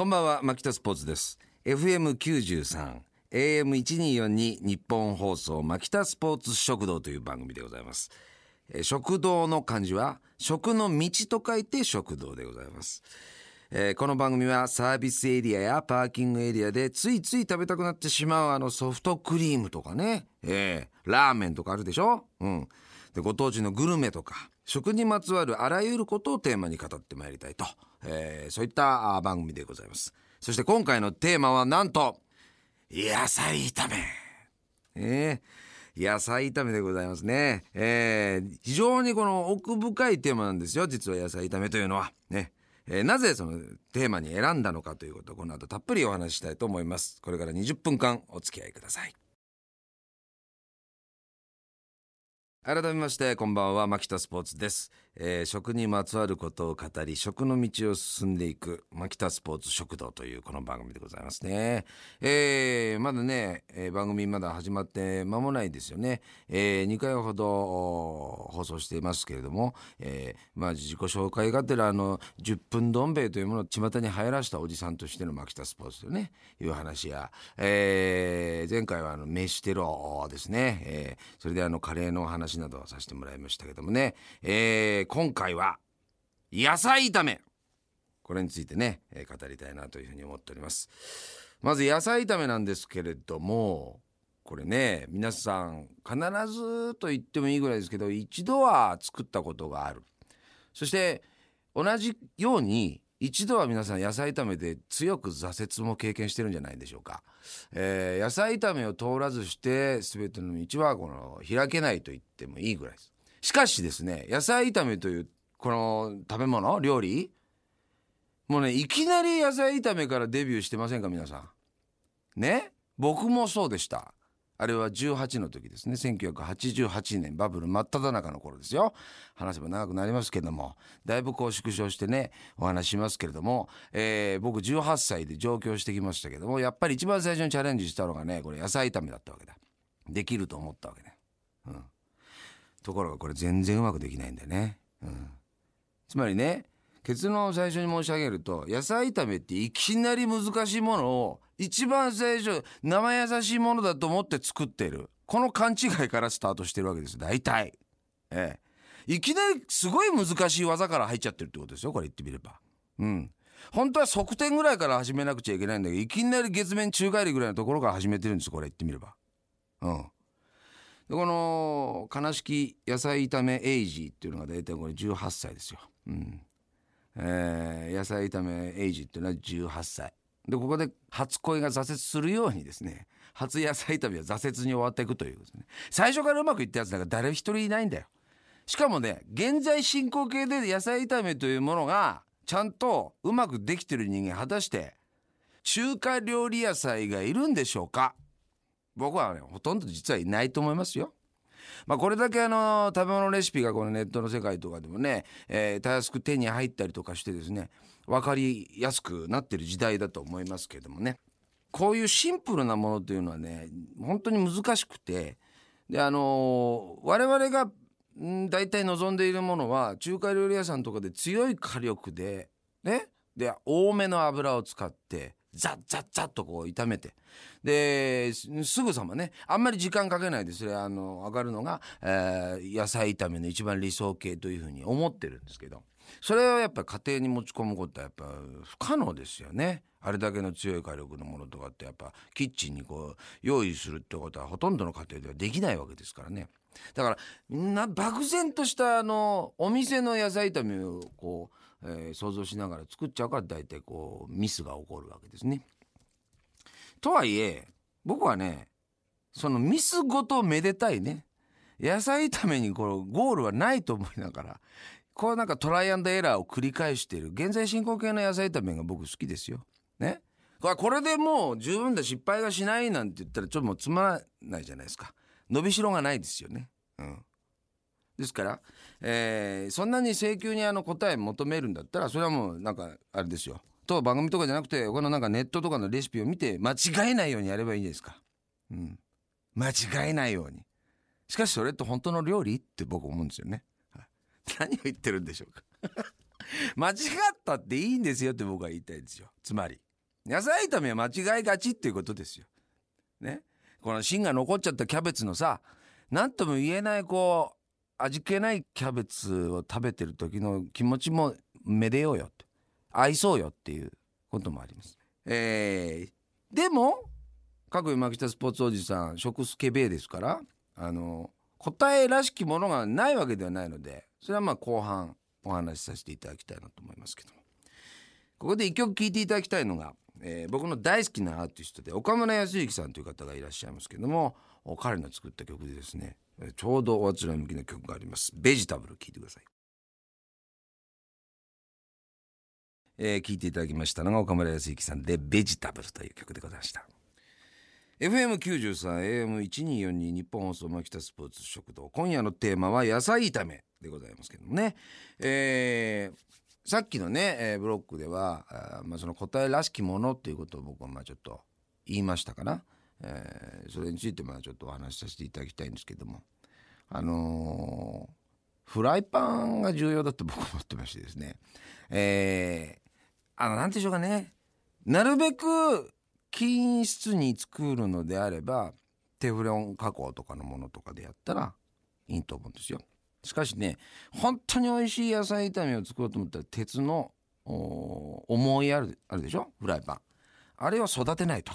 こんばんは牧田スポーツです。FM93 AM1242 日本放送牧田スポーツ食堂という番組でございます。え食堂の漢字は食の道と書いて食堂でございます。えーこの番組はサービスエリアやパーキングエリアでついつい食べたくなってしまうあのソフトクリームとかね、えーラーメンとかあるでしょ？うん。で、ご当地のグルメとか、食にまつわるあらゆることをテーマに語ってまいりたいと、えーそういった番組でございます。そして今回のテーマはなんと、野菜炒め。えー野菜炒めでございますね。えー非常にこの奥深いテーマなんですよ。実は野菜炒めというのは。ね。えーなぜそのテーマに選んだのかということをこの後たっぷりお話ししたいと思います。これから20分間お付き合いください。改めましてこんばんは牧田スポーツです、えー食にまつわることを語り食の道を進んでいく牧田スポーツ食堂というこの番組でございますね、えーまだね、えー番組まだ始まって間もないですよね、え2回ほど放送していますけれども、えーまあ自己紹介がてらあの10分どん兵衛というものを巷に流行らしたおじさんとしての牧田スポーツとねいう話や、えー前回はあの飯テロですね、えーそれであのカレーのお話などをさせてもらいましたけどもね、えー今回は野菜炒め。これについてね、えー語りたいなというふうに思っております。まず野菜炒めなんですけれどもこれね皆さん必ずと言ってもいいぐらいですけど一度は作ったことがある。そして同じように一度は皆さん野菜炒めで強く挫折も経験してるんじゃないでしょうか、えー野菜炒めを通らずして全ての道はこの開けないと言ってもいいぐらいです。しかしですね野菜炒めというこの食べ物料理もうねいきなり野菜炒めからデビューしてませんか皆さん。ね？僕もそうでした。あれは18の時ですね。1988年バブル真っ只中の頃ですよ。話せば長くなりますけどもだいぶこう縮小してねお話しますけれども、えー僕18歳で上京してきましたけどもやっぱり一番最初にチャレンジしたのがねこれ野菜炒めだったわけだ。できると思ったわけね、うん、ところがこれ全然うまくできないんだよね、うん、つまりね結論を最初に申し上げると野菜炒めっていきなり難しいものを一番最初生優しいものだと思って作ってる。この勘違いからスタートしてるわけです大体。ええ。いきなりすごい難しい技から入っちゃってるってことですよ。これ言ってみれば。うん。本当は側転ぐらいから始めなくちゃいけないんだけどいきなり月面宙返りぐらいのところから始めてるんですこれ言ってみれば。うん。この悲しき野菜炒めエイジっていうのが大体これ18歳ですよ。うん。えー野菜炒めエイジっていうのは18歳。でここで初恋が挫折するようにですね初野菜炒めは挫折に終わっていくというですね。最初からうまくいったやつなんか誰一人いないんだよ。しかもね現在進行形で野菜炒めというものがちゃんとうまくできてる人間果たして中華料理野菜がいるんでしょうか？僕はねほとんど実はいないと思いますよ。まあ、これだけあの食べ物レシピがこのネットの世界とかでもね、えーたやすく手に入ったりとかしてですね分かりやすくなってる時代だと思いますけどもね。こういうシンプルなものというのはね本当に難しくてであのー我々が大体望んでいるものは中華料理屋さんとかで強い火力でねで多めの油を使ってザッザッザッとこう炒めて。ですぐさまねあんまり時間かけないでそれあの上がるのが、えー野菜炒めの一番理想形というふうに思ってるんですけど。それをやっぱ家庭に持ち込むことはやっぱ不可能ですよね。あれだけの強い火力のものとかってやっぱキッチンにこう用意するってことはほとんどの家庭ではできないわけですからね。だからな漠然としたあのお店の野菜炒めをこう、えー想像しながら作っちゃうから大体こうミスが起こるわけですね。とはいえ僕はねそのミスごとめでたいね野菜炒めにこのゴールはないと思いながらこうなんかトライアンドエラーを繰り返している現在進行形の野菜炒めが僕好きですよ。ねこれでもう十分で失敗がしないなんて言ったらちょっともうつまらないじゃないですか伸びしろがないですよね。うんですから、えーそんなに請求にあの答え求めるんだったらそれはもうなんかあれですよと番組とかじゃなくてこのなんかネットとかのレシピを見て間違えないようにやればいいんですか。うん、間違えないように。しかしそれって本当の料理って僕思うんですよね。はい何を言ってるんでしょうか。間違ったっていいんですよって僕は言いたいですよ。つまり。野菜炒めは間違いがちっていうことですよ。ね。この芯が残っちゃったキャベツのさ、何とも言えないこう、味気ないキャベツを食べてる時の気持ちもめでようよって。愛そうよっていうこともあります。えー、でも、各山北スポーツおじさん、食スケベですから、あの、答えらしきものがないわけではないので、それはまあ後半お話しさせていただきたいなと思いますけども。ここで一曲聴いていただきたいのが、えー、僕の大好きなアーティストで岡村康之さんという方がいらっしゃいますけども彼の作った曲でですねちょうどおあつら向きな曲があります「ベジタブル」聴いてください。えー、聞いていただきましたのが岡村康之さんで「ベジタブル」という曲でございました。FM93、AM1242 日本放送牧田スポーツ食堂。今夜のテーマは野菜炒めでございますけどもね。えー、さっきのね、えー、ブロックではあ、まあ、その答えらしきものっていうことを僕はまあちょっと言いましたかな、えー、それについてまあちょっとお話しさせていただきたいんですけども。あのー、フライパンが重要だと僕は思ってましてですね。えー、あの何て言うかね。なるべく均質に作るのであればテフロン加工とかのものとかでやったらいいと思うんですよ。しかしね本当に美味しい野菜炒めを作ろうと思ったら鉄の重いあるあるでしょ？フライパン。あれを育てないと。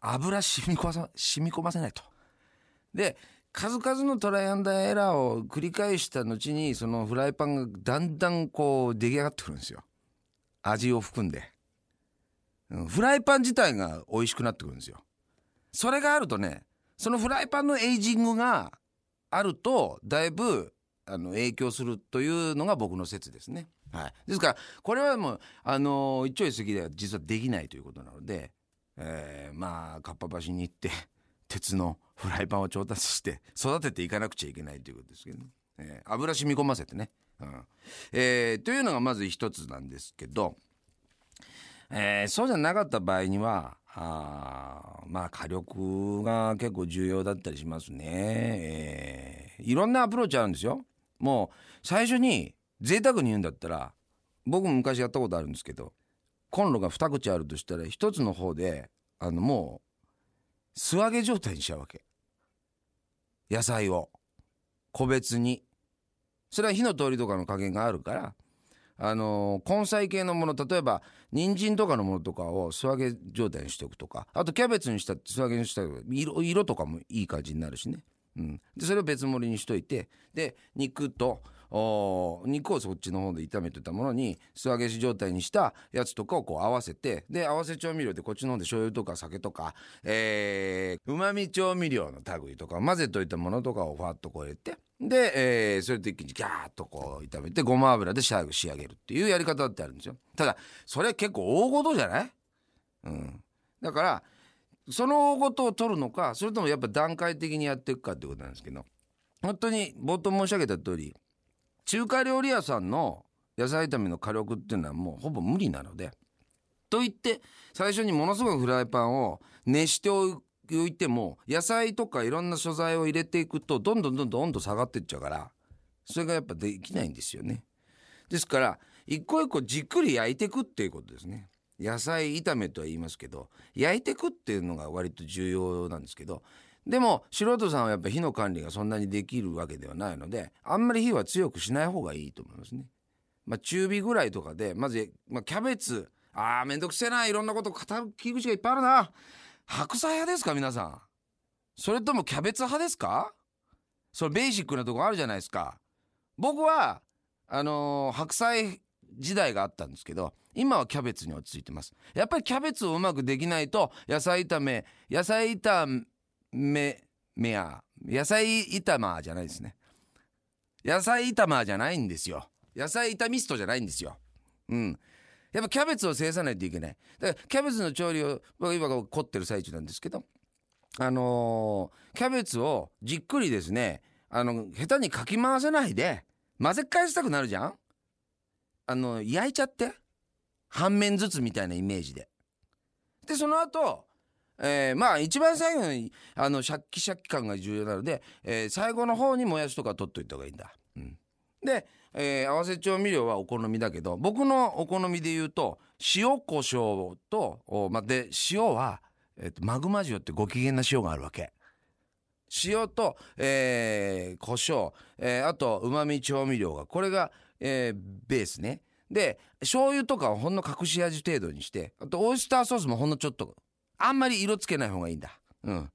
油染み込まさ染み込ませないと。で数々のトライアンダーエラーを繰り返した後にそのフライパンがだんだんこう出来上がってくるんですよ。味を含んで、うん、フライパン自体が美味しくなってくるんですよ。それがあるとねそのフライパンのエイジングがあるとだいぶあの影響するというのが僕の説ですね。はい、ですからこれはもうあの一朝一夕では実はできないということなので、えー、まあかっぱ橋に行って 鉄のフライパンを調達して育てていかなくちゃいけないということですけどね、えー、油染み込ませてね、うん。えー、というのがまず一つなんですけど、えー、そうじゃなかった場合にはあまあ火力が結構重要だったりしますね、えー、いろんなアプローチあるんですよ。もう最初に贅沢に言うんだったら僕も昔やったことあるんですけどコンロが2口あるとしたら1つの方であのもう素揚げ状態にしちゃうわけ。野菜を個別に。それは火の通りとかの加減があるからあの根菜系のもの例えば人参とかのものとかを素揚げ状態にしておくとかあとキャベツにした素揚げにした色色とかもいい感じになるしね、うん、でそれを別盛りにしといてで肉とお肉をそっちの方で炒めてたものに素揚げし状態にしたやつとかをこう合わせてで合わせ調味料でこっちの方で醤油とか酒とかうまみ調味料の類とか混ぜといたものとかをファッとこう入れてで、えー、それで一気にギャーッとこう炒めてごま油で仕上げるっていうやり方ってあるんですよ。ただそれ結構大事じゃない？うん。だからその大事を取るのかそれともやっぱ段階的にやっていくかってことなんですけど本当に冒頭申し上げた通り中華料理屋さんの野菜炒めの火力っていうのはもうほぼ無理なのでと言って最初にものすごいフライパンを熱しておく置いても野菜とかいろんな素材を入れていくとどんどんどんどん温度下がっていっちゃうからそれがやっぱできないんですよね。ですから一個一個じっくり焼いていくっていうことですね。野菜炒めとは言いますけど焼いていくっていうのが割と重要なんですけどでも素人さんはやっぱ火の管理がそんなにできるわけではないのであんまり火は強くしない方がいいと思いますね。まあ、中火ぐらいとかでまず、まあ、キャベツあーめんどくせえないろんなこと語る切り口がいっぱいあるな白菜派ですか皆さん？それともキャベツ派ですか？それベーシックなとこあるじゃないですか。僕はあのー、白菜時代があったんですけど今はキャベツに落ち着いてます。やっぱりキャベツをうまくできないと野菜炒め野菜炒めめや野菜炒まじゃないですね。野菜炒まじゃないんですよ。野菜炒ミストじゃないんですよ。うん。やっぱキャベツを制さないといけない。だからキャベツの調理を僕今凝ってる最中なんですけどあのー、キャベツをじっくりですねあの下手にかき回せないで混ぜ返したくなるじゃん？あの焼いちゃって半面ずつみたいなイメージで。でその後えー、まあ一番最後にあのシャッキシャッキ感が重要なので、えー、最後の方にもやしとか取っといた方がいいんだ。で、えー合わせ調味料はお好みだけど僕のお好みで言うと塩コショウとお、ま、で塩は、えっとマグマ塩ってご機嫌な塩があるわけ。塩と、えー、胡椒、えーあとうまみ調味料がこれが、えーベースね。で醤油とかをほんの隠し味程度にしてあとオイスターソースもほんのちょっとあんまり色つけない方がいいんだ。うん。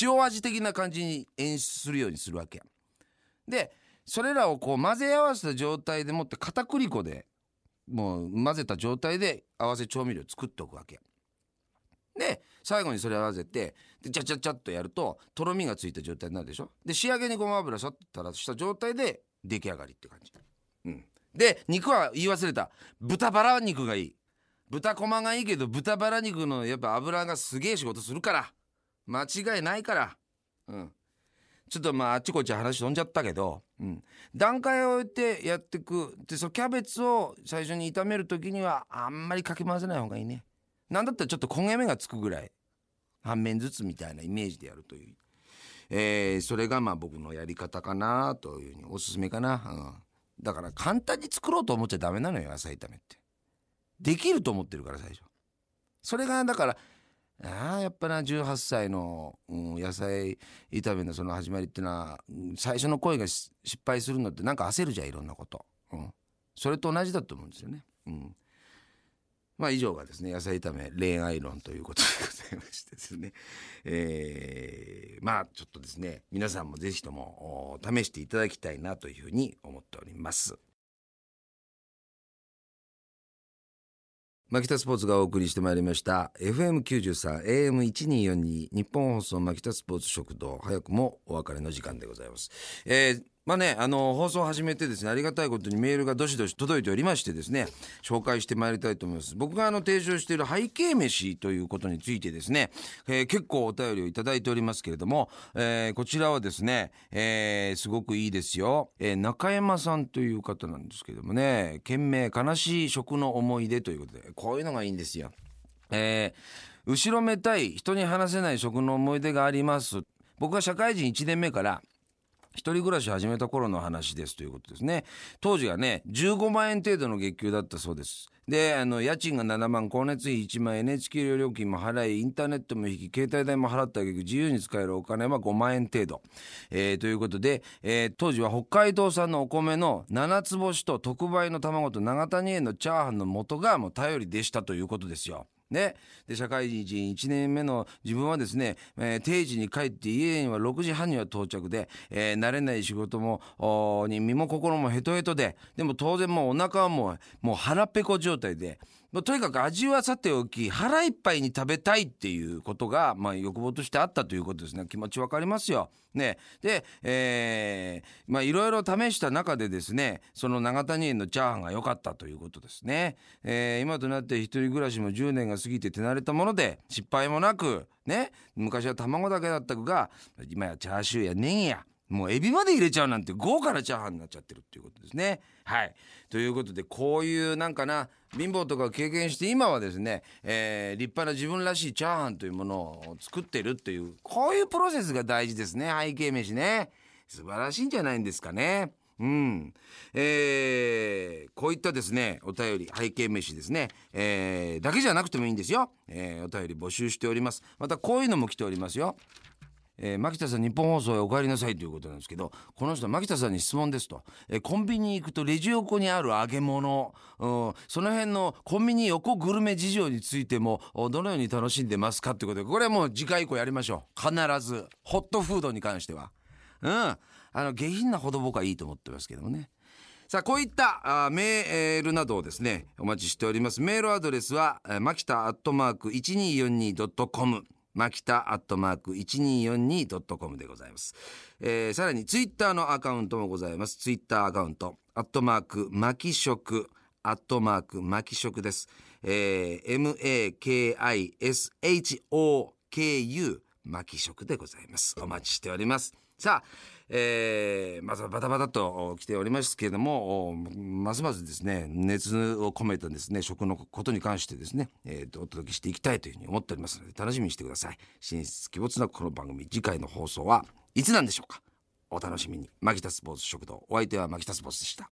塩味的な感じに演出するようにするわけ。でそれらをこう混ぜ合わせた状態でもって片栗粉でもう混ぜた状態で合わせ調味料作っておくわけ。で最後にそれ合わせてでチャチャチャっとやるととろみがついた状態になるでしょ？で仕上げにごま油さっと垂らした状態で出来上がりって感じ、うん、で肉は言い忘れた。豚バラ肉がいい。豚こまがいいけど豚バラ肉のやっぱ油がすげえ仕事するから。間違いないから。うん。ちょっとまああっちこっち話飛んじゃったけど、うん、段階を置いてやっていくでそのキャベツを最初に炒める時にはあんまりかき混ぜない方がいいね。なんだったらちょっと焦げ目がつくぐらい。半面ずつみたいなイメージでやるという、えーそれがまあ僕のやり方かなというふうにおすすめかな、うん、だから簡単に作ろうと思っちゃダメなのよ野菜炒めって。できると思ってるから最初。それがだからああやっぱな18歳の、うん、野菜炒めのその始まりっていうのは最初の声が失敗するのってなんか焦るじゃんいろんなこと、うん、それと同じだと思うんですよね。うんまあ以上がですね野菜炒め恋愛論ということでございましてですね、えーまあちょっとですね皆さんもぜひとも試していただきたいなというふうに思っております。マキタスポーツがお送りしてまいりました FM93 AM1242 日本放送マキタスポーツ食堂早くもお別れの時間でございます。えーまあね、あの放送を始めてですねありがたいことにメールがどしどし届いておりましてですね紹介してまいりたいと思います。僕があの提唱している背景飯ということについてですね、えー結構お便りをいただいておりますけれども、えーこちらはですね、えーすごくいいですよ、えー中山さんという方なんですけどもね件名悲しい食の思い出ということでこういうのがいいんですよ。えー後ろめたい人に話せない食の思い出があります。僕は社会人1年目から一人暮らし始めた頃の話ですということですね。当時はね15万円程度の月給だったそうです。であの家賃が7万光熱費1万 NHK 料金も払いインターネットも引き携帯代も払った挙句自由に使えるお金は5万円程度、えーということで、えー当時は北海道産のお米の七つ星と特売の卵と長谷園のチャーハンの元がもう頼りでしたということですよ。ね、で社会人1年目の自分はですね、えー定時に帰って家には6時半には到着で、えー慣れない仕事もに身も心もヘトヘトででも当然もうお腹はもうもう腹ペコ状態で。まあとにかく味はさておき腹いっぱいに食べたいっていうことが、まあ、欲望としてあったということですね気持ちわかりますよ。ね、で、まあいろいろ試した中でですねその長谷園のチャーハンが良かったということですね。えー今となって一人暮らしも10年が過ぎて手慣れたもので失敗もなくね昔は卵だけだったが今やチャーシューやネギやもうエビまで入れちゃうなんて豪華なチャーハンになっちゃってるっていうことですね。はい。ということでこういうなんかな貧乏とかを経験して今はですね、えー立派な自分らしいチャーハンというものを作ってるっていうこういうプロセスが大事ですね背景飯ね。素晴らしいんじゃないんですかね。うん。えーこういったですね、お便り、背景飯ですね、えーだけじゃなくてもいいんですよ。えーお便り募集しております。またこういうのも来ておりますよ。えー、牧田さん日本放送へお帰りなさいということなんですけどこの人牧田さんに質問ですと、えーコンビニ行くとレジ横にある揚げ物、うん、その辺のコンビニ横グルメ事情についてもどのように楽しんでますかということでこれはもう次回以降やりましょう。必ず。ホットフードに関しては。うん。あの下品なほど僕はいいと思ってますけどもね。さあこういったあメールなどをですねお待ちしております。メールアドレスはえーマキタアットマーク 1242.com マキタアットマーク 1242.com でございます、えーさらにツイッターのアカウントもございます。ツイッターアカウントアットマークマキ食アットマークマキ食です、えー MAKISHOKU マキ食でございます。お待ちしております。さあえーまずはバタバタと来ておりますけれどもますますですね熱を込めたですね食のことに関してですね、えーとお届けしていきたいというふうに思っておりますので楽しみにしてください。進出鬼没なこの番組次回の放送はいつなんでしょうか？お楽しみに。マギタスポーツ食堂お相手はマギタスポーツでした。